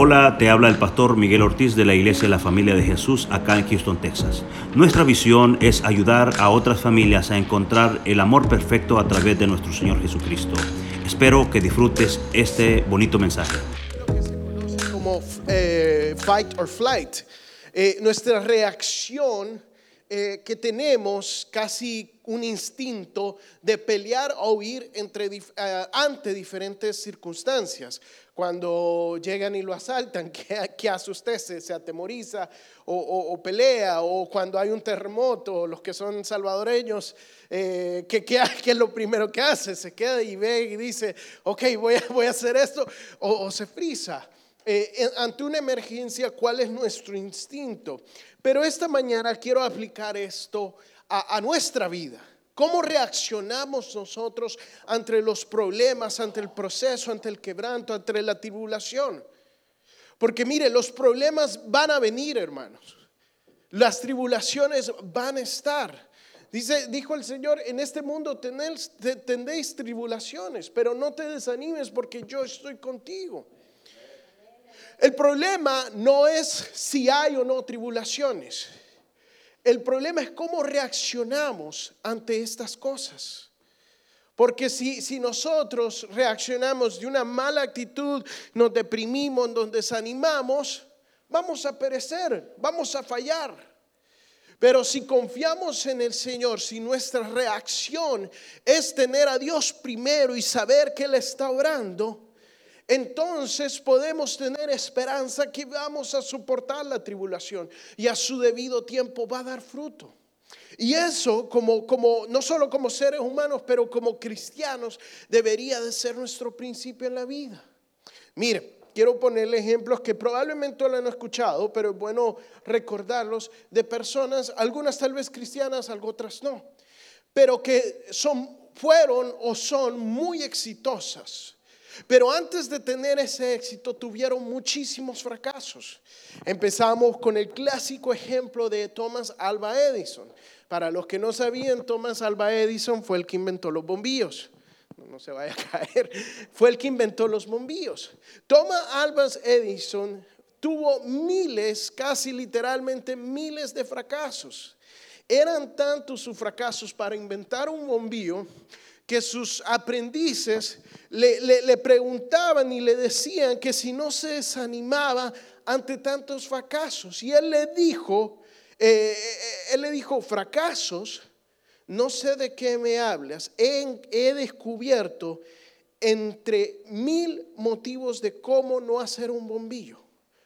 Hola, te habla el pastor Miguel Ortiz de la Iglesia de la Familia de Jesús acá en Houston, Texas. Nuestra visión es ayudar a otras familias a encontrar el amor perfecto a través de nuestro Señor Jesucristo. Espero que disfrutes este bonito mensaje. como eh, fight or flight. Eh, nuestra reacción eh, que tenemos casi un instinto de pelear o huir eh, ante diferentes circunstancias. Cuando llegan y lo asaltan, ¿qué, qué? Se, atemoriza o, pelea, o cuando hay un terremoto, los que son salvadoreños, eh, ¿qué, es lo primero que hace? Se queda y ve y dice, ok, voy a, voy a hacer esto, o, se frisa. Eh, ante una emergencia, ¿cuál es nuestro instinto? Pero esta mañana quiero aplicar esto a, nuestra vida. ¿Cómo reaccionamos nosotros ante los problemas, ante el proceso, ante el quebranto, ante la tribulación? Porque mire, los problemas van a venir, hermanos. Las tribulaciones van a estar. Dice, dijo el Señor, en este mundo tenéis- te- tendréis tribulaciones, pero no te desanimes porque yo estoy contigo. El problema no es si hay o no tribulaciones. El problema es cómo reaccionamos ante estas cosas. Porque si, si nosotros reaccionamos de una mala actitud, nos deprimimos, nos desanimamos, vamos a perecer, vamos a fallar. Pero si confiamos en el Señor, si nuestra reacción es tener a Dios primero y saber que Él está orando, entonces podemos tener esperanza que vamos a soportar la tribulación y a su debido tiempo va a dar fruto. Y eso como, como no solo como seres humanos, pero como cristianos debería de ser nuestro principio en la vida. Mire, quiero ponerle ejemplos que probablemente lo han escuchado, pero es bueno recordarlos de personas, algunas tal vez cristianas, otras no, pero que son, fueron o son muy exitosas. Pero antes de tener ese éxito tuvieron muchísimos fracasos. Empezamos con el clásico ejemplo de Thomas Alva Edison. Para los que no sabían, Thomas Alva Edison fue el que inventó los bombillos. No, se vaya a caer. Fue el que inventó los bombillos. Thomas Alva Edison tuvo miles, casi literalmente miles de fracasos. Eran tantos sus fracasos para inventar un bombillo que sus aprendices le, le- preguntaban y le decían que si no se desanimaba ante tantos fracasos. Y él le dijo, eh, eh, él le dijo, fracasos, no sé de qué me hablas, he, he descubierto entre mil motivos de cómo no hacer un bombillo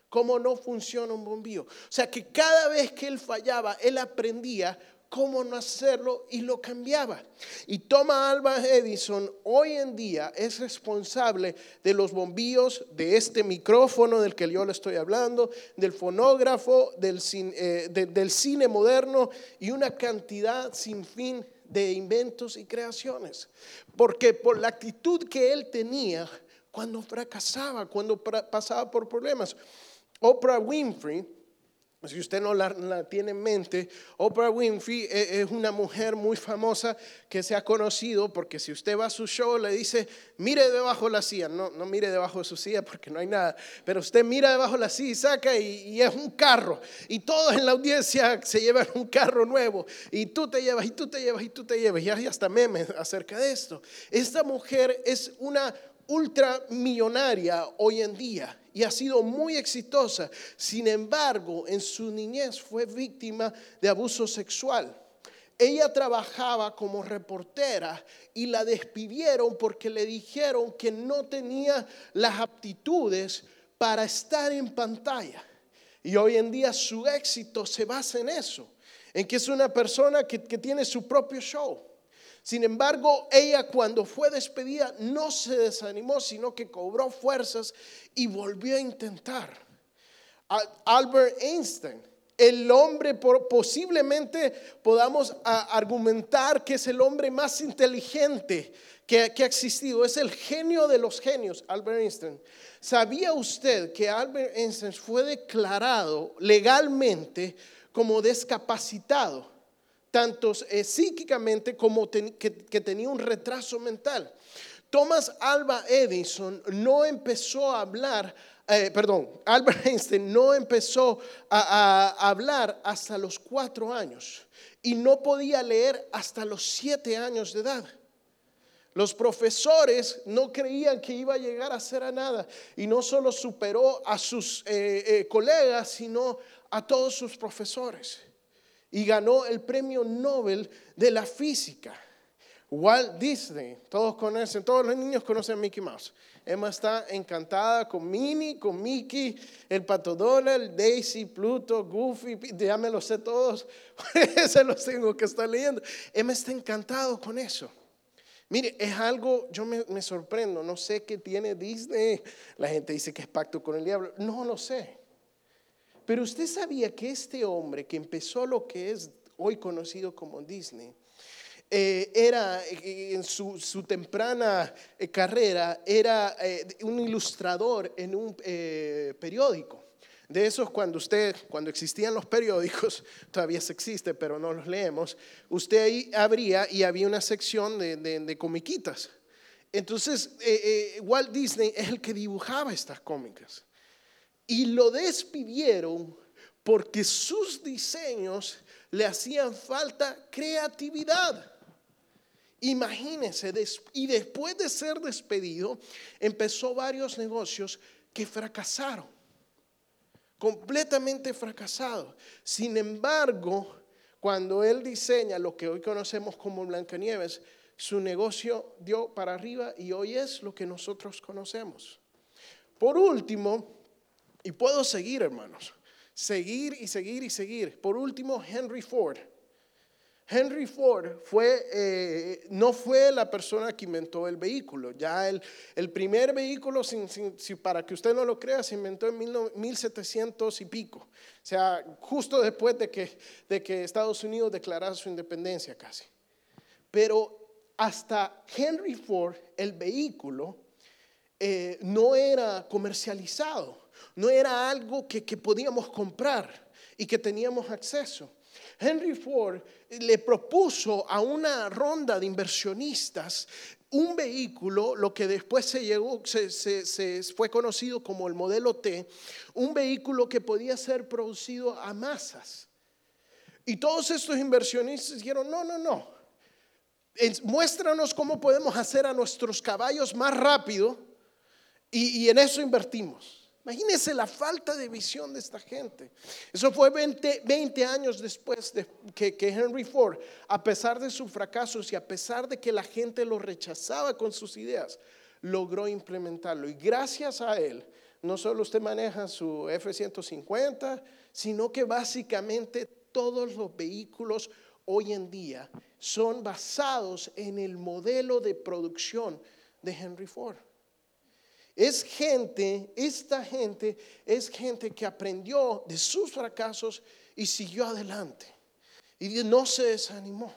cómo no funciona un bombillo. O sea que cada vez que él fallaba, él aprendía cómo no hacerlo y lo cambiaba. Y Thomas Alva Edison hoy en día es responsable de los bombillos, de este micrófono del que yo le estoy hablando, del fonógrafo, del cine, eh, de- del cine moderno y una cantidad sin fin de inventos y creaciones. Porque por la actitud que él tenía cuando fracasaba, cuando pasaba por problemas. Oprah Winfrey, si usted no la, tiene en mente, Oprah Winfrey e- es una mujer muy famosa que se ha conocido porque si usted va a su show le dice, mire debajo de la silla, no, no mire debajo de su silla porque no hay nada, pero usted mira debajo de la silla y saca y, y es un carro. Y todos en la audiencia se llevan un carro nuevo. Y tú te llevas y tú te llevas y tú te llevas. Y hay hasta memes acerca de esto. Esta mujer es una ultramillonaria hoy en día y ha sido muy exitosa. Sin embargo, en su niñez fue víctima de abuso sexual. Ella trabajaba como reportera y la despidieron porque le dijeron que no tenía las aptitudes para estar en pantalla. Y hoy en día su éxito se basa en eso, en que es una persona que, que tiene su propio show. Sin embargo, ella cuando fue despedida no se desanimó, sino que cobró fuerzas y volvió a intentar. Albert Einstein, el hombre posiblemente podamos argumentar que es el hombre más inteligente que, que ha existido, es el genio de los genios, Albert Einstein. ¿Sabía usted que Albert Einstein fue declarado legalmente como discapacitado? Tanto eh, psíquicamente como que, tenía un retraso mental. Thomas Alba Edison no empezó a hablar, eh, perdón, Albert Einstein no empezó a, hablar hasta los cuatro años y no podía leer hasta los siete años de edad. Los profesores no creían que iba a llegar a a nada y no solo superó a sus eh, colegas, sino a todos sus profesores. Y ganó el premio Nobel de la física. Walt Disney, todos conocen, todos los niños conocen a Mickey Mouse. Emma está encantada con Minnie, con Mickey, el Pato Donald, Daisy, Pluto, Goofy, ya me los sé todos, se los tengo que estar leyendo. Emma está encantado con eso. Mire, es algo, yo me, sorprendo, no sé qué tiene Disney. La gente dice que es pacto con el diablo. No lo sé. Pero usted sabía que este hombre que empezó lo que es hoy conocido como Disney, eh, era eh, en su, temprana eh, carrera, era un ilustrador en un periódico de esos cuando usted, cuando existían los periódicos, todavía se existe, pero no los leemos, usted ahí abría y había una sección de, comiquitas. Entonces, eh, eh, Walt Disney es el que dibujaba estas cómicas. Y lo despidieron porque sus diseños le hacían falta creatividad. Imagínense, y después de ser despedido, empezó varios negocios que fracasaron completamente fracasado. Sin embargo, cuando él diseña lo que hoy conocemos como Blancanieves, su negocio dio para arriba y hoy es lo que nosotros conocemos. Por último, y puedo seguir, hermanos, seguir y seguir y seguir. Por último, Henry Ford. Henry Ford fue, eh, no fue la persona que inventó el vehículo. Ya el, primer vehículo, para que usted no lo crea, se inventó en 1700 y pico. O sea, justo después de que, de que Estados Unidos declarara su independencia casi. Pero hasta Henry Ford, el vehículo, eh, no era comercializado, no era algo que, podíamos comprar y que teníamos acceso. Henry Ford le propuso a una ronda de inversionistas un vehículo, lo que después se, llegó, se, fue conocido como el modelo T, un vehículo que podía ser producido a masas. Y todos estos inversionistas dijeron, no, no, no, muéstranos cómo podemos hacer a nuestros caballos más rápido y en eso invertimos. Imagínense la falta de visión de esta gente. Eso fue 20, años después de que, que, Henry Ford, a pesar de sus fracasos y a pesar de que la gente lo rechazaba con sus ideas, logró implementarlo. Y gracias a él, no solo usted maneja su F-150, sino que básicamente todos los vehículos hoy en día son basados en el modelo de producción de Henry Ford. Es gente, esta gente es gente que aprendió de sus fracasos y siguió adelante. Y no se desanimó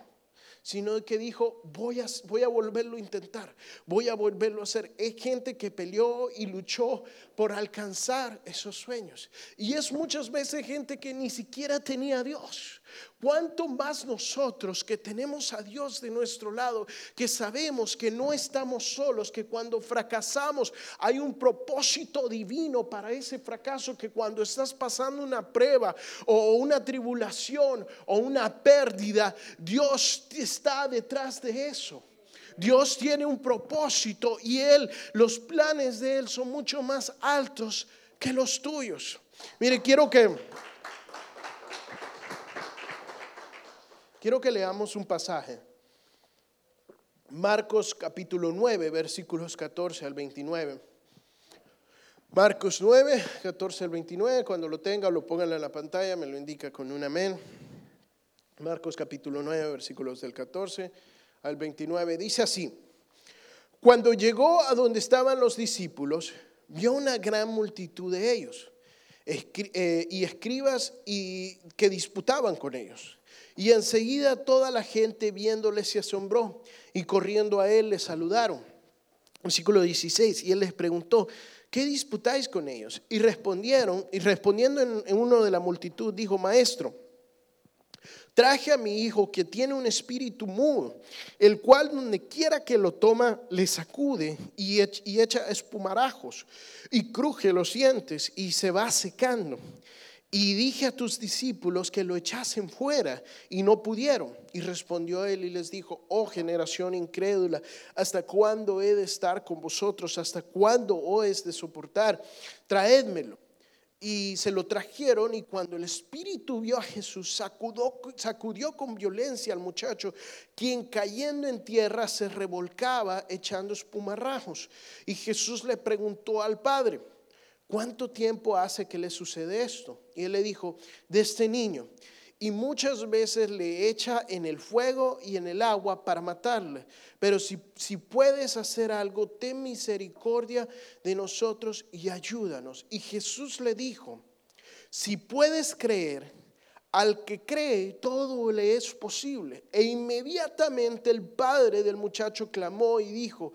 sino que dijo, voy a, voy a volverlo a intentar, voy a volverlo a hacer. Es gente que peleó y luchó por alcanzar esos sueños. Y es muchas veces gente que ni siquiera tenía Dios. ¿Cuánto más nosotros que tenemos a Dios de nuestro lado, que sabemos que no estamos solos, que cuando fracasamos hay un propósito divino para ese fracaso, que cuando estás pasando una prueba o una tribulación o una pérdida, Dios está detrás de eso. Dios tiene un propósito y Él, los planes de Él son mucho más altos que los tuyos. Mire, quiero que... Quiero que leamos un pasaje. Marcos capítulo 9, versículos 14 al 29. Marcos 9, 14 al 29. Cuando lo tenga, lo pongan en la pantalla, me lo indica con un amén. Marcos capítulo 9, versículos del 14 al 29. Dice así. Cuando llegó a donde estaban los discípulos, vio una gran multitud de ellos eh, y escribas y que disputaban con ellos. Y enseguida toda la gente viéndole se asombró y corriendo a él le saludaron. Versículo 16, y él les preguntó, ¿qué disputáis con ellos? Y respondieron, y respondiendo en, uno de la multitud, dijo, maestro, Traje a mi hijo que tiene un espíritu mudo, el cual donde quiera que lo toma le sacude y echa espumarajos y cruje los dientes y se va secando. Y dije a tus discípulos que lo echasen fuera y no pudieron. Y respondió él y les dijo, oh generación incrédula, ¿hasta cuándo he de estar con vosotros? ¿Hasta cuándo os de soportar? Traédmelo y se lo trajeron y cuando el espíritu vio a Jesús sacudió, sacudió con violencia al muchacho, quien cayendo en tierra se revolcaba echando espumarrajos. Y Jesús le preguntó al padre, ¿cuánto tiempo hace que le sucede esto? Y él le dijo, de este niño y muchas veces le echa en el fuego y en el agua para matarle. Pero si, si puedes hacer algo, ten misericordia de nosotros y ayúdanos. Y Jesús le dijo, si puedes creer, al que cree todo le es posible. E inmediatamente el padre del muchacho clamó y dijo,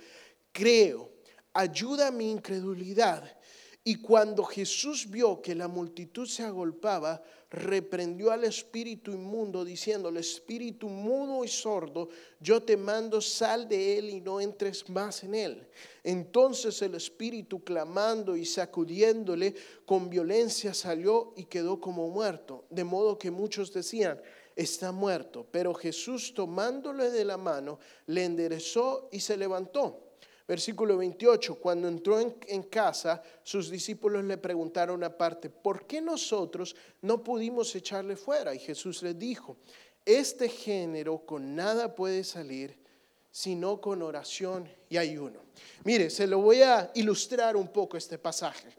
creo, ayuda mi incredulidad. Y cuando Jesús vio que la multitud se agolpaba, reprendió al espíritu inmundo, diciéndole, espíritu mudo y sordo, yo te mando, sal de él y no entres más en él. Entonces el espíritu, clamando y sacudiéndole con violencia, salió y quedó como muerto. De modo que muchos decían, está muerto. Pero Jesús, tomándole de la mano, le enderezó y se levantó. Versículo 28, cuando entró en, casa, sus discípulos le preguntaron aparte, ¿por qué nosotros no pudimos echarle fuera? Y Jesús les dijo, este género con nada puede salir sino con oración y ayuno. Mire, se lo voy a ilustrar un poco este pasaje.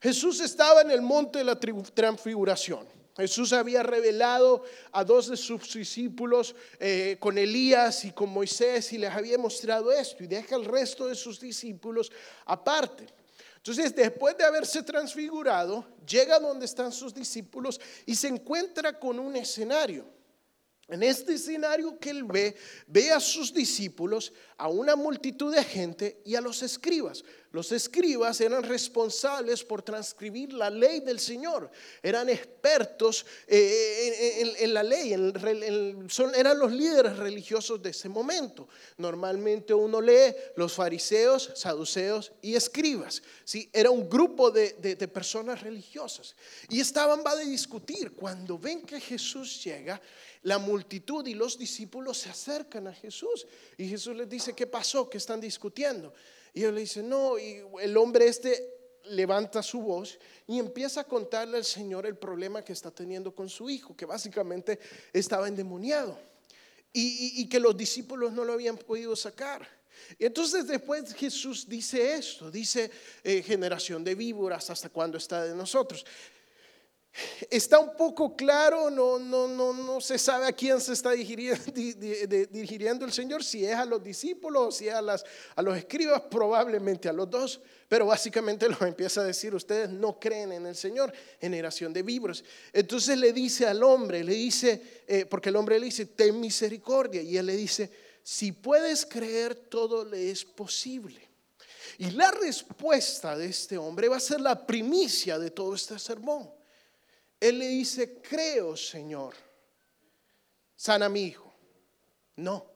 Jesús estaba en el monte de la transfiguración. Jesús había revelado a dos de sus discípulos eh, con Elías y con Moisés y les había mostrado esto y deja el resto de sus discípulos aparte. Entonces, después de haberse transfigurado, llega donde están sus discípulos y se encuentra con un escenario. En este escenario que él ve, ve a sus discípulos, a una multitud de gente y a los escribas. Los escribas eran responsables por transcribir la ley del Señor, eran expertos eh, en, la ley, eran los líderes religiosos de ese momento. Normalmente uno lee los fariseos, saduceos y escribas. ¿sí? Era un grupo de, personas religiosas y estaban va a discutir. Cuando ven que Jesús llega, la multitud y los discípulos se acercan a Jesús y Jesús les dice, ¿qué pasó? ¿Qué están discutiendo? Y ellos le dicen, no, y el hombre este levanta su voz y empieza a contarle al Señor el problema que está teniendo con su hijo, que básicamente estaba endemoniado y, que los discípulos no lo habían podido sacar. Y entonces después Jesús dice esto, dice eh, generación de víboras, ¿hasta cuándo está de nosotros? Está un poco claro, no, no, no, no se sabe a quién se está dirigiendo, el Señor, si es a los discípulos o si es a, las, a los escribas, probablemente a los dos, pero básicamente lo empieza a decir, ustedes no creen en el Señor, generación de víboras. Entonces le dice al hombre, le dice, eh, porque el hombre le dice, ten misericordia, y él le dice, si puedes creer, todo le es posible. Y la respuesta de este hombre va a ser la primicia de todo este sermón. Él le dice, creo, Señor, sana mi hijo. No.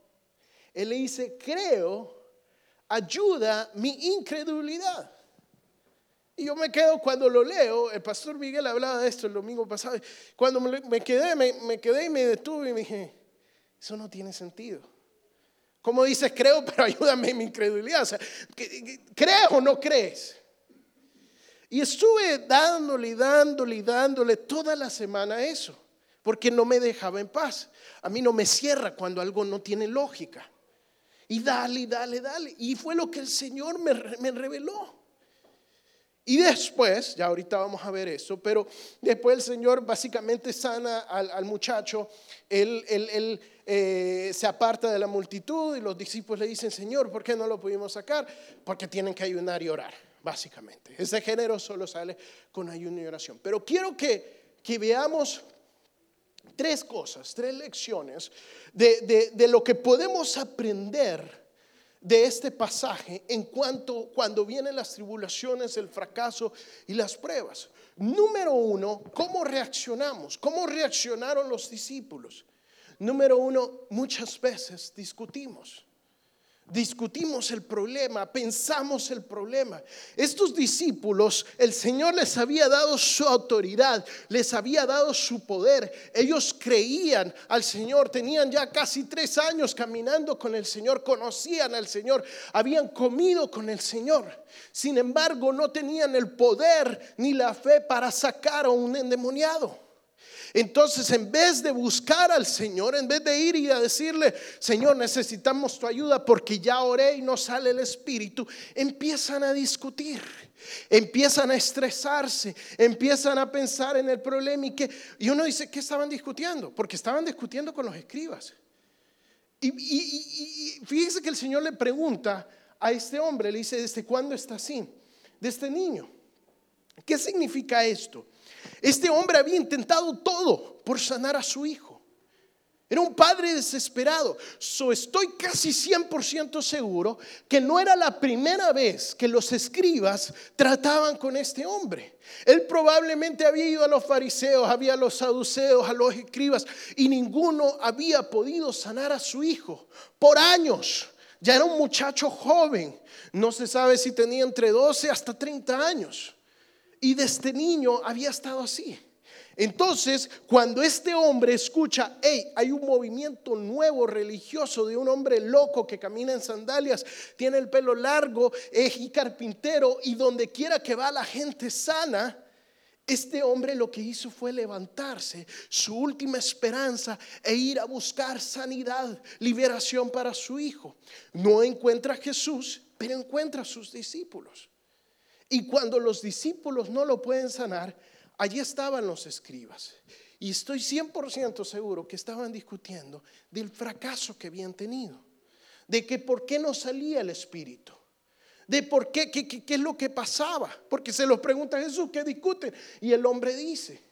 Él le dice, creo, ayuda mi incredulidad. Y yo me quedo cuando lo leo, el pastor Miguel hablaba de esto el domingo pasado, cuando me quedé, me, quedé y me detuve y me dije, eso no tiene sentido. Como dices, creo, pero ayúdame mi incredulidad. O sea, ¿crees o no crees? Y estuve dándole y dándole y dándole toda la semana eso, porque no me dejaba en paz. A mí no me cierra cuando algo no tiene lógica. Y dale, dale, dale. Y fue lo que el Señor me, reveló. Y después, ya ahorita vamos a ver eso, pero después el Señor básicamente sana al, muchacho, él, él, eh, se aparta de la multitud y los discípulos le dicen, Señor, ¿por qué no lo pudimos sacar? Porque tienen que ayunar y orar básicamente. Ese género solo sale con ayuno y oración. Pero quiero que, que veamos tres cosas, tres lecciones de, de, lo que podemos aprender de este pasaje en cuanto cuando vienen las tribulaciones, el fracaso y las pruebas. Número uno, ¿cómo reaccionamos? ¿Cómo reaccionaron los discípulos? Número uno, muchas veces discutimos discutimos el problema, pensamos el problema. Estos discípulos, el Señor les había dado su autoridad, les había dado su poder. Ellos creían al Señor, tenían ya casi tres años caminando con el Señor, conocían al Señor, habían comido con el Señor. Sin embargo, no tenían el poder ni la fe para sacar a un endemoniado. Entonces, en vez de buscar al Señor, en vez de ir y a decirle, Señor, necesitamos tu ayuda porque ya oré y no sale el Espíritu, empiezan a discutir, empiezan a estresarse, empiezan a pensar en el problema y que, y uno dice, ¿qué estaban discutiendo? Porque estaban discutiendo con los escribas. Y, y, fíjese que el Señor le pregunta a este hombre, le dice, ¿desde cuándo está así? De este niño. ¿Qué significa esto? Este hombre había intentado todo por sanar a su hijo. Era un padre desesperado. So estoy casi 100% seguro que no era la primera vez que los escribas trataban con este hombre. Él probablemente había ido a los fariseos, había a los saduceos, a los escribas y ninguno había podido sanar a su hijo por años. Ya era un muchacho joven. No se sabe si tenía entre 12 hasta 30 años. Y desde niño había estado así. Entonces, cuando este hombre escucha, hey, hay un movimiento nuevo religioso de un hombre loco que camina en sandalias, tiene el pelo largo, es y carpintero, y donde quiera que va la gente sana, este hombre lo que hizo fue levantarse, su última esperanza, e ir a buscar sanidad, liberación para su hijo. No encuentra a Jesús, pero encuentra a sus discípulos. Y cuando los discípulos no lo pueden sanar, allí estaban los escribas. Y estoy 100% seguro que estaban discutiendo del fracaso que habían tenido, de que por qué no salía el Espíritu, de por qué, qué, qué, es lo que pasaba, porque se los pregunta Jesús, ¿qué discuten? Y el hombre dice,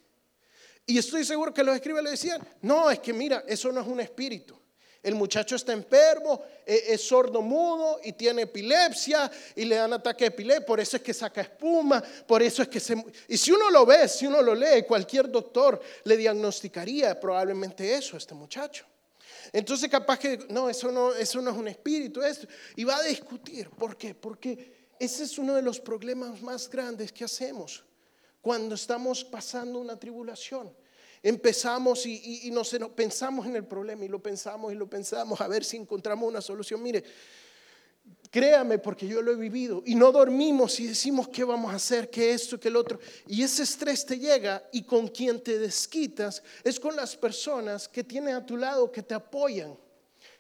y estoy seguro que los escribas le decían, no, es que mira, eso no es un espíritu, el muchacho está enfermo, e, es sordo mudo y tiene epilepsia y le dan ataque de epilepsia, por eso es que saca espuma, por eso es que se... Y si uno lo ve, si uno lo lee, cualquier doctor le diagnosticaría probablemente eso a este muchacho. Entonces capaz que, no, eso no, eso no es un espíritu, esto. Y va a discutir. ¿Por qué? Porque ese es uno de los problemas más grandes que hacemos cuando estamos pasando una tribulación empezamos y, no pensamos en el problema y lo pensamos y lo pensamos a ver si encontramos una solución. Mire, créame porque yo lo he vivido y no dormimos y decimos qué vamos a hacer, qué esto, qué el otro. Y ese estrés te llega y con quien te desquitas es con las personas que tienen a tu lado, que te apoyan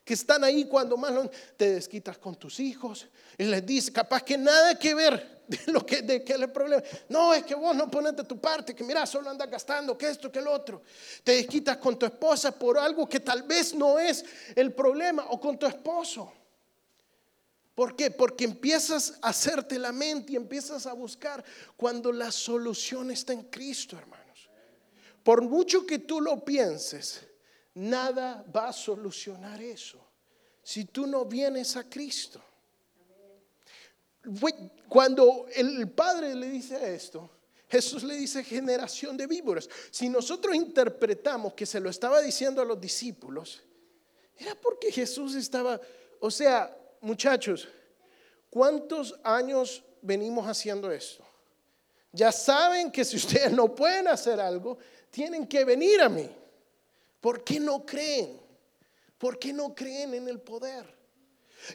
que están ahí cuando más te desquitas con tus hijos y les dices, capaz que nada que ver lo que, de que el problema. No, es que vos no pones de tu parte, que mira, solo andas gastando, que esto, que el otro. Te desquitas con tu esposa por algo que tal vez no es el problema, o con tu esposo. ¿Por qué? Porque empiezas a hacerte la mente y empiezas a buscar cuando la solución está en Cristo, hermanos. Por mucho que tú lo pienses, nada va a solucionar eso si tú no vienes a Cristo. Cuando el Padre le dice esto, Jesús le dice generación de víboras. Si nosotros interpretamos que se lo estaba diciendo a los discípulos, era porque Jesús estaba, o sea, muchachos, ¿cuántos años venimos haciendo esto? Ya saben que si ustedes no pueden hacer algo, tienen que venir a mí. ¿Por qué no creen? ¿Por qué no creen en el poder?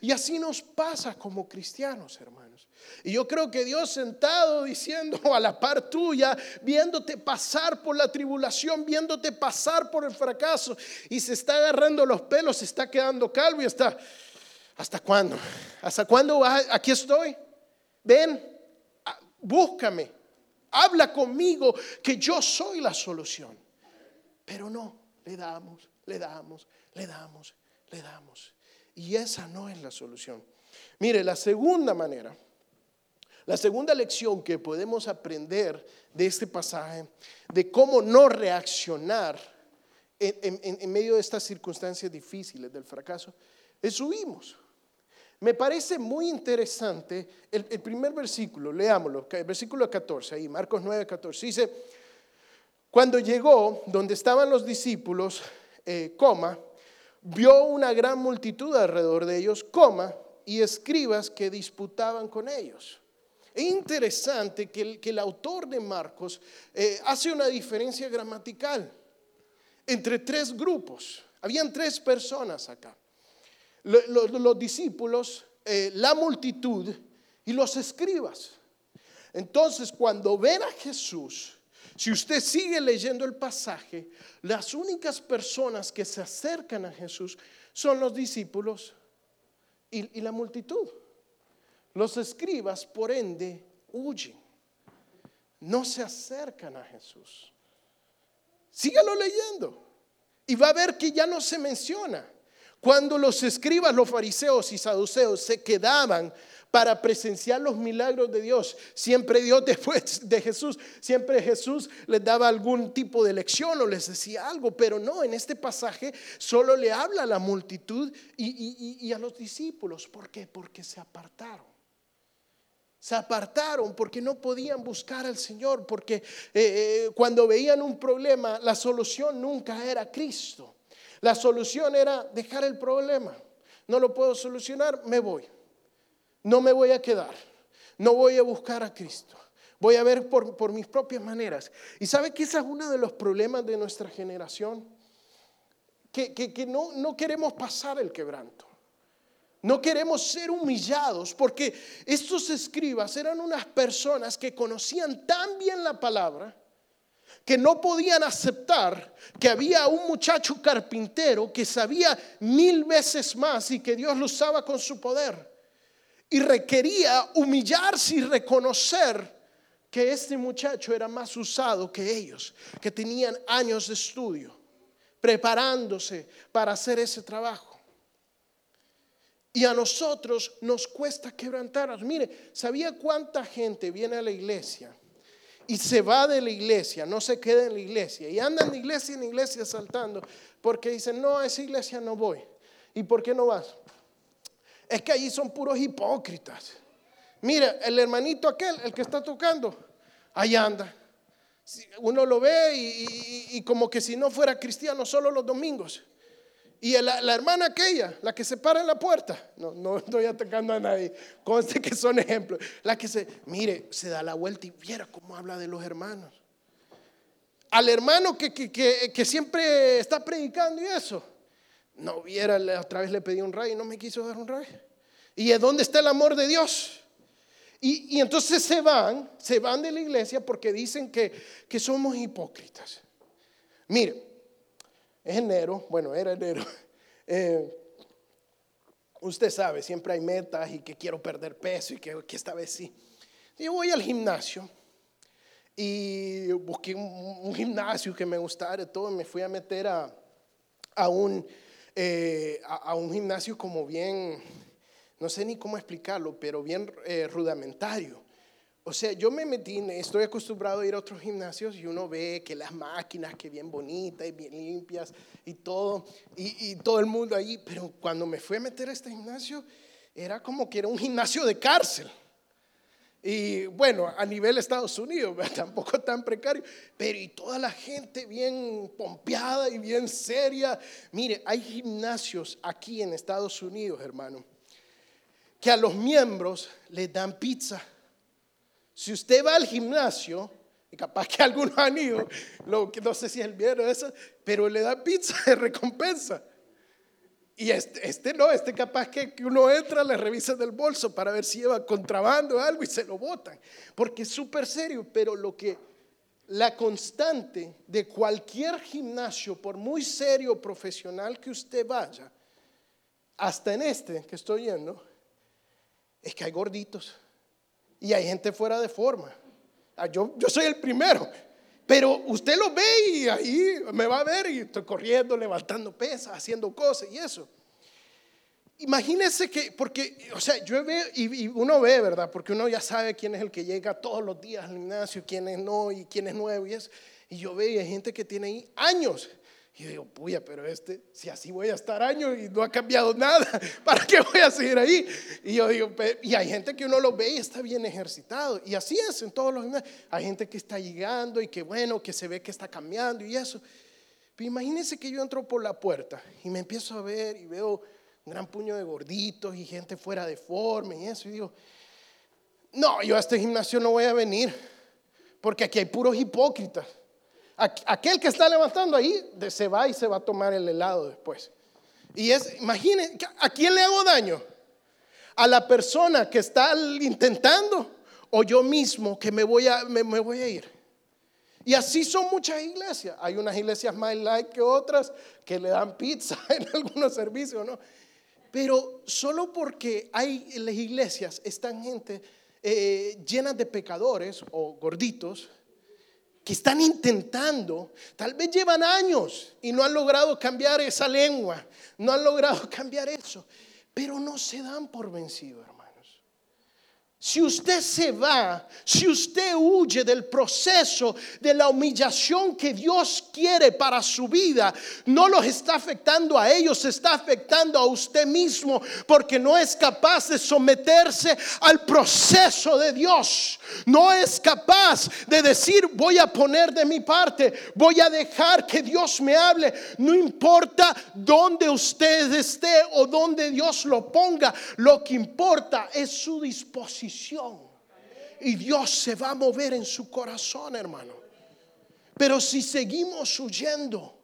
Y así nos pasa como cristianos, hermanos. Y yo creo que Dios sentado diciendo a la par tuya, viéndote pasar por la tribulación, viéndote pasar por el fracaso, y se está agarrando los pelos, se está quedando calvo y está, ¿hasta cuándo? ¿Hasta cuándo? Aquí estoy. Ven, búscame, habla conmigo, que yo soy la solución. Pero no, le damos, le damos, le damos, le damos. Y esa no es la solución. Mire, la segunda manera, la segunda lección que podemos aprender de este pasaje, de cómo no reaccionar en, medio de estas circunstancias difíciles del fracaso, es subimos. Me parece muy interesante el, el primer versículo, leámoslo, el versículo 14, ahí, Marcos 9, 14. Dice, cuando llegó donde estaban los discípulos, eh, coma, vio una gran multitud alrededor de ellos, coma, y escribas que disputaban con ellos. Es interesante que el, que el autor de Marcos eh, hace una diferencia gramatical entre tres grupos. Habían tres personas acá. Los, discípulos, eh, la multitud y los escribas. Entonces, cuando ven a Jesús, si usted sigue leyendo el pasaje, las únicas personas que se acercan a Jesús son los discípulos y, la multitud. Los escribas, por ende, huyen. No se acercan a Jesús. Sígalo leyendo. Y va a ver que ya no se menciona. Cuando los escribas, los fariseos y saduceos se quedaban para presenciar los milagros de Dios, siempre Dios después de Jesús, siempre Jesús les daba algún tipo de lección o les decía algo, pero no, en este pasaje solo le habla a la multitud y, a los discípulos. ¿Por qué? Porque se apartaron se apartaron porque no podían buscar al Señor, porque eh, eh, cuando veían un problema, la solución nunca era Cristo. La solución era dejar el problema. No lo puedo solucionar, me voy. No me voy a quedar. No voy a buscar a Cristo. Voy a ver por, mis propias maneras. Y sabe que ese es uno de los problemas de nuestra generación. Que, que no, no queremos pasar el quebranto. No queremos ser humillados porque estos escribas eran unas personas que conocían tan bien la palabra que no podían aceptar que había un muchacho carpintero que sabía mil veces más y que Dios lo usaba con su poder. Y requería humillarse y reconocer que este muchacho era más usado que ellos, que tenían años de estudio, preparándose para hacer ese trabajo. Y a nosotros nos cuesta quebrantarnos. Mire, ¿sabía cuánta gente viene a la iglesia y se va de la iglesia, no se queda en la iglesia y andan de iglesia en iglesia saltando porque dicen, no, a esa iglesia no voy. ¿Y por qué no vas? Es que allí son puros hipócritas. Mire, el hermanito aquel, el que está tocando, ahí anda. Uno lo ve y como que si no fuera cristiano solo los domingos. Y la, hermana aquella, la que se para en la puerta, no, no estoy atacando a nadie, conste que son ejemplos, la que se, mire, se da la vuelta y viera cómo habla de los hermanos. Al hermano que, que, siempre está predicando y eso, no viera, otra vez le pedí un ray y no me quiso dar un ray. ¿Y es dónde está el amor de Dios? Y, y, entonces se van, se van de la iglesia porque dicen que, que somos hipócritas. Mire, es enero, bueno, era enero. Eh, usted sabe, siempre hay metas y que quiero perder peso y que, esta vez sí. Yo voy al gimnasio y busqué un, gimnasio que me gustara todo. Me fui a meter a, a un, eh, a, un gimnasio como bien, no sé ni cómo explicarlo, pero bien eh, rudimentario. O sea, yo me metí, estoy acostumbrado a ir a otros gimnasios y uno ve que las máquinas, que bien bonitas y bien limpias y todo, y, todo el mundo ahí, pero cuando me fui a meter a este gimnasio, era como que era un gimnasio de cárcel. Y bueno, a nivel Estados Unidos, tampoco tan precario, pero y toda la gente bien pompeada y bien seria. Mire, hay gimnasios aquí en Estados Unidos, hermano, que a los miembros les dan pizza si usted va al gimnasio, y capaz que algunos han ido, lo, no sé si es el viernes, pero le da pizza de recompensa. Y este, este, no, este capaz que, uno entra, le revisa del bolso para ver si lleva contrabando o algo y se lo botan. Porque es súper serio, pero lo que la constante de cualquier gimnasio, por muy serio profesional que usted vaya, hasta en este que estoy yendo, es que hay gorditos y hay gente fuera de forma. Ah, yo, yo soy el primero, pero usted lo ve y ahí me va a ver y estoy corriendo, levantando pesas, haciendo cosas y eso. Imagínese que, porque, o sea, yo veo y, uno ve, ¿verdad? Porque uno ya sabe quién es el que llega todos los días al gimnasio, quién es no y quién es nuevo y eso. Y yo veo y hay gente que tiene ahí años Y yo digo, puya, pero este, si así voy a estar años y no ha cambiado nada, ¿para qué voy a seguir ahí? Y yo digo, y hay gente que uno lo ve y está bien ejercitado. Y así es en todos los Hay gente que está llegando y que bueno, que se ve que está cambiando y eso. Pero imagínense que yo entro por la puerta y me empiezo a ver y veo un gran puño de gorditos y gente fuera de forma y eso. Y digo, no, yo a este gimnasio no voy a venir porque aquí hay puros hipócritas. Aquel que está levantando ahí se va y se va a tomar el helado después. Y es, imaginen, ¿a quién le hago daño? ¿A la persona que está intentando o yo mismo que me voy a, me, voy a ir? Y así son muchas iglesias. Hay unas iglesias más light que otras que le dan pizza en algunos servicios, ¿no? Pero solo porque hay en las iglesias están gente eh, llenas de pecadores o gorditos, que están intentando, tal vez llevan años y no han logrado cambiar esa lengua, no han logrado cambiar eso, pero no se dan por vencidos, si usted se va, si usted huye del proceso de la humillación que Dios quiere para su vida, no los está afectando a ellos, está afectando a usted mismo porque no es capaz de someterse al proceso de Dios. No es capaz de decir, voy a poner de mi parte, voy a dejar que Dios me hable. No importa dónde usted esté o dónde Dios lo ponga, lo que importa es su disposición y Dios se va a mover en su corazón, hermano. Pero si seguimos huyendo,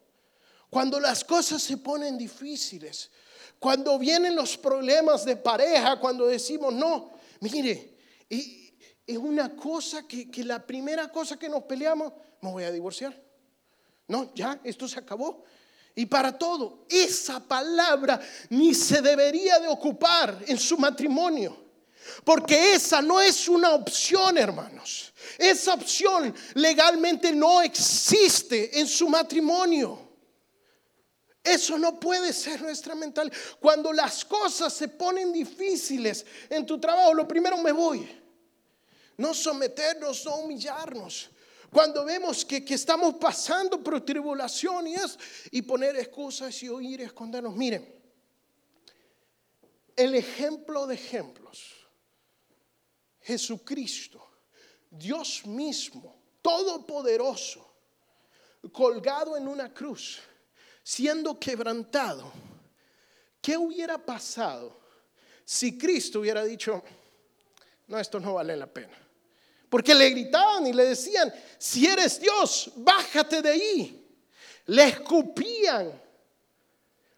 cuando las cosas se ponen difíciles, cuando vienen los problemas de pareja, cuando decimos, no, mire, es una cosa que, que la primera cosa que nos peleamos, me voy a divorciar. No, ya, esto se acabó. Y para todo, esa palabra ni se debería de ocupar en su matrimonio. Porque esa no es una opción, hermanos. Esa opción legalmente no existe en su matrimonio. Eso no puede ser nuestra mentalidad. Cuando las cosas se ponen difíciles en tu trabajo, lo primero me voy. No someternos, no humillarnos. Cuando vemos que, estamos pasando por tribulación y poner excusas y oír escondernos. Miren, el ejemplo de ejemplos Jesucristo, Dios mismo, todopoderoso, colgado en una cruz, siendo quebrantado, ¿qué hubiera pasado si Cristo hubiera dicho, no, esto no vale la pena? Porque le gritaban y le decían, si eres Dios, bájate de ahí. Le escupían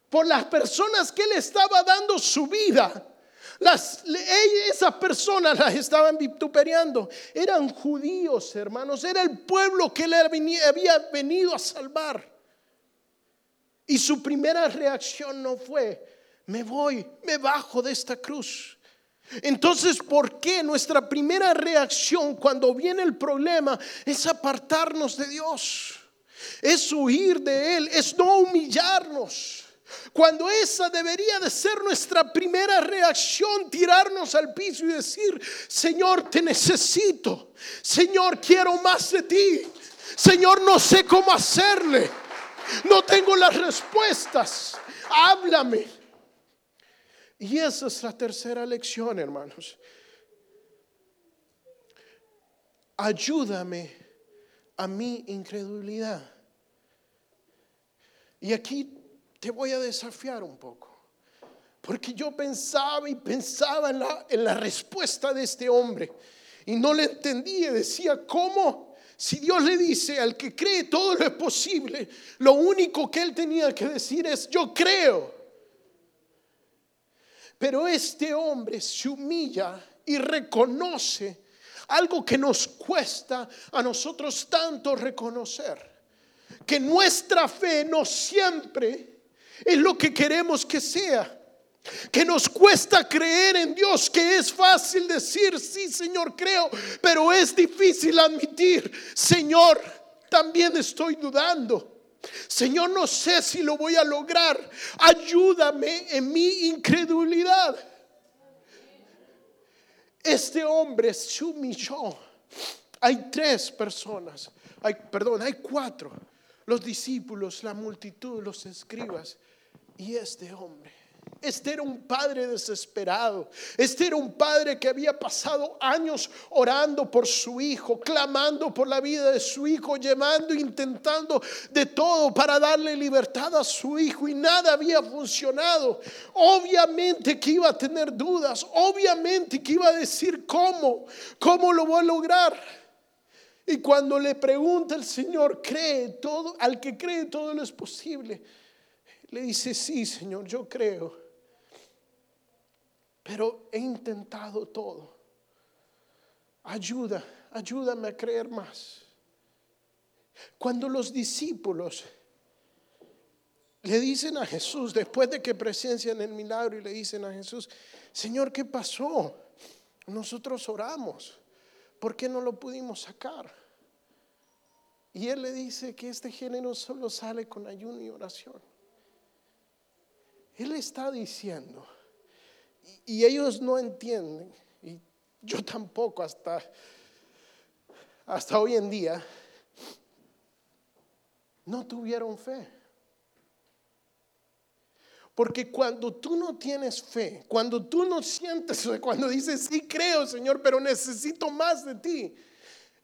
por las personas que le estaba dando su vida esas personas las estaban vituperiando. Eran judíos, hermanos. Era el pueblo que le había venido a salvar. Y su primera reacción no fue, me voy, me bajo de esta cruz. Entonces, ¿por qué nuestra primera reacción cuando viene el problema es apartarnos de Dios? Es huir de Él, es no humillarnos. Cuando esa debería de ser nuestra primera reacción, tirarnos al piso y decir, Señor, te necesito. Señor, quiero más de ti. Señor, no sé cómo hacerle. No tengo las respuestas. Háblame. Y esa es la tercera lección, hermanos. Ayúdame a mi incredulidad. Y aquí te voy a desafiar un poco. Porque yo pensaba y pensaba en la, en la respuesta de este hombre y no le entendía. Decía, ¿cómo? Si Dios le dice al que cree todo lo es posible, lo único que él tenía que decir es, yo creo. Pero este hombre se humilla y reconoce algo que nos cuesta a nosotros tanto reconocer. Que nuestra fe no siempre es lo que queremos que sea. Que nos cuesta creer en Dios, que es fácil decir, sí Señor, creo, pero es difícil admitir, Señor, también estoy dudando. Señor, no sé si lo voy a lograr. Ayúdame en mi incredulidad. Este hombre se humilló. Hay tres personas, hay, perdón, hay cuatro los discípulos, la multitud, los escribas y este hombre. Este era un padre desesperado. Este era un padre que había pasado años orando por su hijo, clamando por la vida de su hijo, llevando, intentando de todo para darle libertad a su hijo y nada había funcionado. Obviamente que iba a tener dudas, obviamente que iba a decir cómo, cómo lo voy a lograr. Y cuando le pregunta el Señor, cree todo, al que cree todo lo es posible. Le dice, sí, Señor, yo creo pero he intentado todo. Ayuda, ayúdame a creer más. Cuando los discípulos le dicen a Jesús, después de que presencian el milagro y le dicen a Jesús, Señor, ¿qué pasó? Nosotros oramos, ¿por qué no lo pudimos sacar? Y él le dice que este género solo sale con ayuno y oración. Él está diciendo, y ellos no entienden, y yo tampoco hasta, hasta hoy en día, no tuvieron fe. Porque cuando tú no tienes fe, cuando tú no sientes, cuando dices, sí creo, Señor, pero necesito más de ti,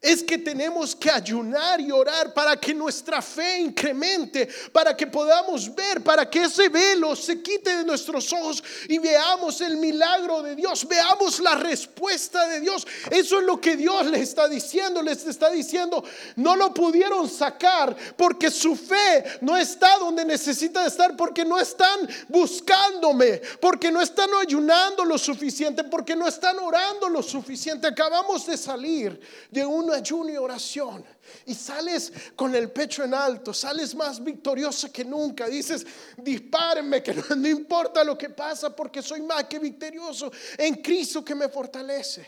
es que tenemos que ayunar y orar para que nuestra fe incremente, para que podamos ver, para que ese velo se quite de nuestros ojos y veamos el milagro de Dios, veamos la respuesta de Dios. Eso es lo que Dios les está diciendo, les está diciendo, no lo pudieron sacar porque su fe no está donde necesita estar, porque no están buscándome, porque no están ayunando lo suficiente, porque no están orando lo suficiente. Acabamos de salir de un ayuno y oración y sales con el pecho en alto, sales más victoriosa que nunca. Dices, dispárenme, que no, importa lo que pasa porque soy más que victorioso en Cristo que me fortalece.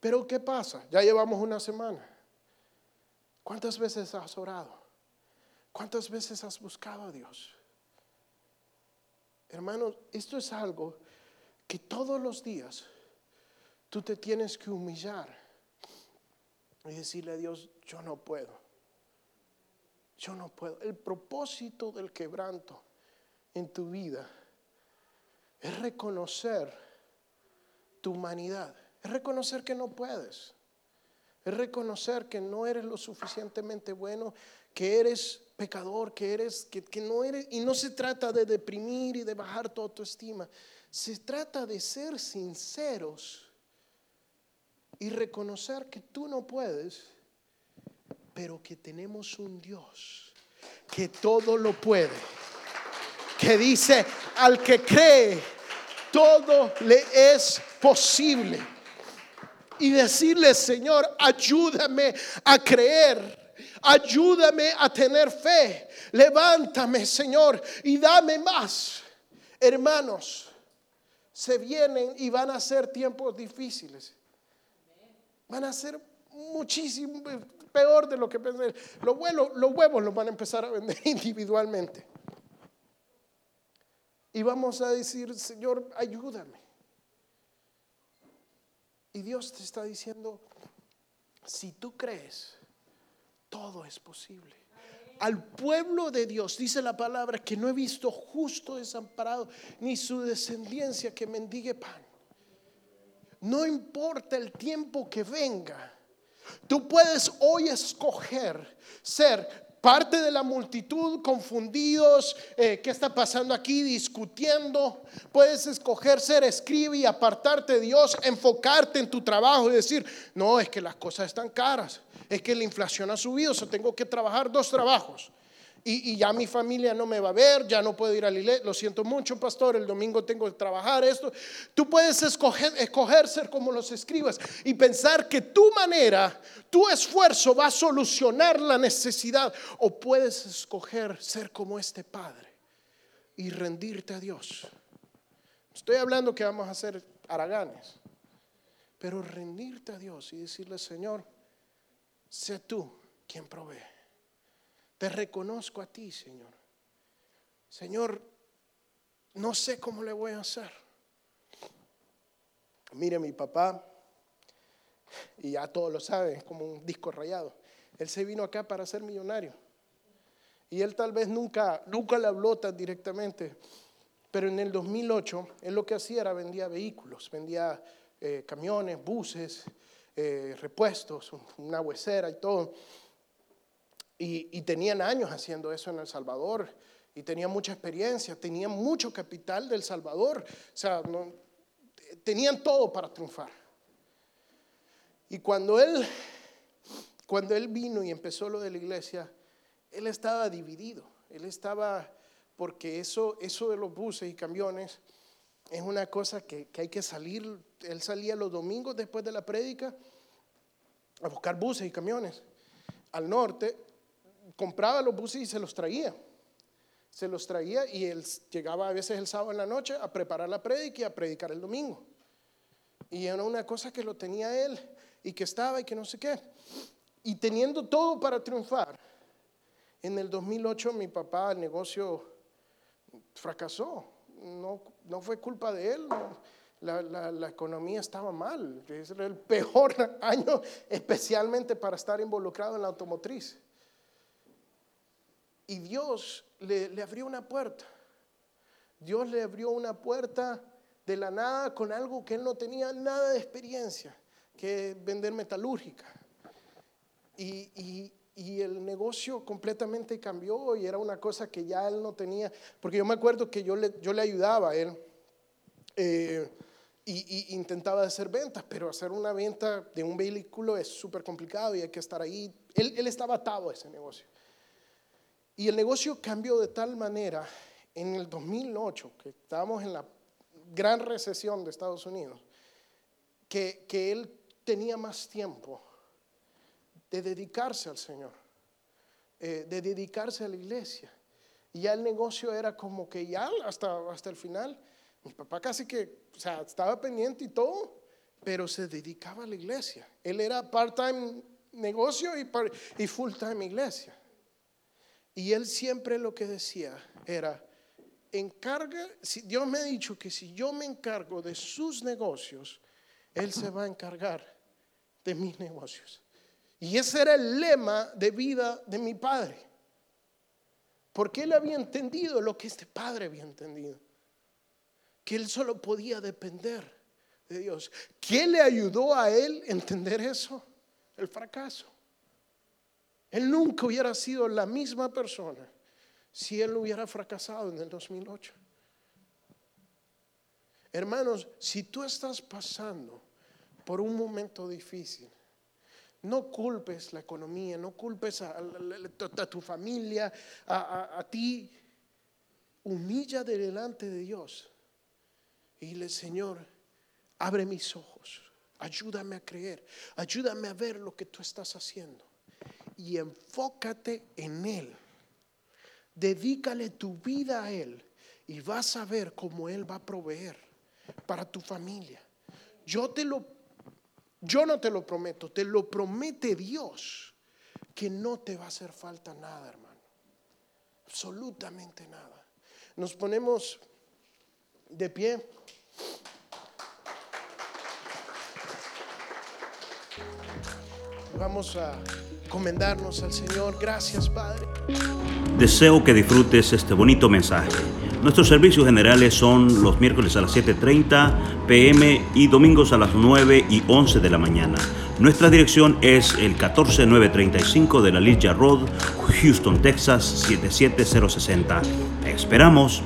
Pero ¿qué pasa? Ya llevamos una semana. ¿Cuántas veces has orado? ¿Cuántas veces has buscado a Dios? Hermanos, esto es algo que todos los días tú te tienes que humillar y decirle a Dios, yo no puedo. Yo no puedo. El propósito del quebranto en tu vida es reconocer tu humanidad, es reconocer que no puedes, es reconocer que no eres lo suficientemente bueno, que eres pecador, que eres, que, que no eres, y no se trata de deprimir y de bajar tu autoestima, se trata de ser sinceros y reconocer que tú no puedes, pero que tenemos un Dios que todo lo puede, que dice al que cree, todo le es posible. Y decirle, Señor, ayúdame a creer, ayúdame a tener fe, levántame, Señor, y dame más. Hermanos, se vienen y van a ser tiempos difíciles. Van a ser muchísimo peor de lo que pensé. Los huevos, los huevos los van a empezar a vender individualmente. Y vamos a decir, Señor, ayúdame. Y Dios te está diciendo, si tú crees, todo es posible. Al pueblo de Dios, dice la palabra, que no he visto justo desamparado, ni su descendencia que mendigue pan. No importa el tiempo que venga. Tú puedes hoy escoger ser parte de la multitud confundidos, eh, ¿qué está pasando aquí? Discutiendo. Puedes escoger ser escribe y apartarte de Dios, enfocarte en tu trabajo y decir, no, es que las cosas están caras, es que la inflación ha subido, o tengo que trabajar dos trabajos y, ya mi familia no me va a ver, ya no puedo ir a la iglesia, lo siento mucho, pastor, el domingo tengo que trabajar esto. Tú puedes escoger, escoger ser como los escribas y pensar que tu manera, tu esfuerzo va a solucionar la necesidad o puedes escoger ser como este Padre y rendirte a Dios. Estoy hablando que vamos a hacer haraganes, pero rendirte a Dios y decirle, Señor, sé tú quien provee. Te reconozco a ti, Señor. Señor, no sé cómo le voy a hacer. Mire, mi papá, y ya todos lo saben, es como un disco rayado. Él se vino acá para ser millonario. Y él tal vez nunca, nunca le habló tan directamente. Pero en el 2008, él lo que hacía era vendía vehículos, vendía eh, camiones, buses, eh, repuestos, una huesera y todo. Y, tenían años haciendo eso en El Salvador y tenía mucha experiencia, tenía mucho capital del Salvador, o sea, tenían todo para triunfar. Y cuando él, cuando él vino y empezó lo de la iglesia, él estaba dividido, él estaba, porque eso, eso de los buses y camiones es una cosa que, que hay que salir, él salía los domingos después de la prédica a buscar buses y camiones al norte compraba los buses y se los traía. Se los traía y él llegaba a veces el sábado en la noche a preparar la prédica y a predicar el domingo. Y era una cosa que lo tenía él y que estaba y que no sé qué. Y teniendo todo para triunfar, en el 2008 mi papá, el negocio fracasó. No, no fue culpa de él. La, la, economía estaba mal. Era el peor año, especialmente para estar involucrado en la automotriz. Y Dios le, abrió una puerta. Dios le abrió una puerta de la nada con algo que él no tenía nada de experiencia, que vender metalúrgica. Y, el negocio completamente cambió y era una cosa que ya él no tenía, porque yo me acuerdo que yo le, yo le ayudaba a él eh, y, intentaba hacer ventas, pero hacer una venta de un vehículo es súper complicado y hay que estar ahí. Él, él estaba atado a ese negocio. Y el negocio cambió de tal manera en el 2008, que estábamos en la gran recesión de Estados Unidos, que, él tenía más tiempo de dedicarse al Señor, eh, de dedicarse a la iglesia. Y ya el negocio era como que ya hasta, hasta el final, mi papá casi que, o sea, estaba pendiente y todo, pero se dedicaba a la iglesia. Él era part-time negocio y, y full-time iglesia. Y él siempre lo que decía era, encarga, si Dios me ha dicho que si yo me encargo de sus negocios, Él se va a encargar de mis negocios. Y ese era el lema de vida de mi padre. Porque él había entendido lo que este padre había entendido. Que él solo podía depender de Dios. ¿Qué le ayudó a él entender eso? El fracaso. Él nunca hubiera sido la misma persona si él hubiera fracasado en el 2008. Hermanos, si tú estás pasando por un momento difícil, no culpes la economía, no culpes a, tu familia, a, ti. Humilla delante de Dios y dile, Señor, abre mis ojos, ayúdame a creer, ayúdame a ver lo que tú estás haciendo y enfócate en Él. Dedícale tu vida a Él y vas a ver cómo Él va a proveer para tu familia. Yo te lo, yo no te lo prometo, te lo promete Dios que no te va a hacer falta nada, hermano. Absolutamente nada. Nos ponemos de pie. Vamos a encomendarnos al Señor. Gracias, Padre. Deseo que disfrutes este bonito mensaje. Nuestros servicios generales son los miércoles a las 7.30 pm y domingos a las 9 y 11 de la mañana. Nuestra dirección es el 14935 de la Ligia Road, Houston, Texas 77060. esperamos.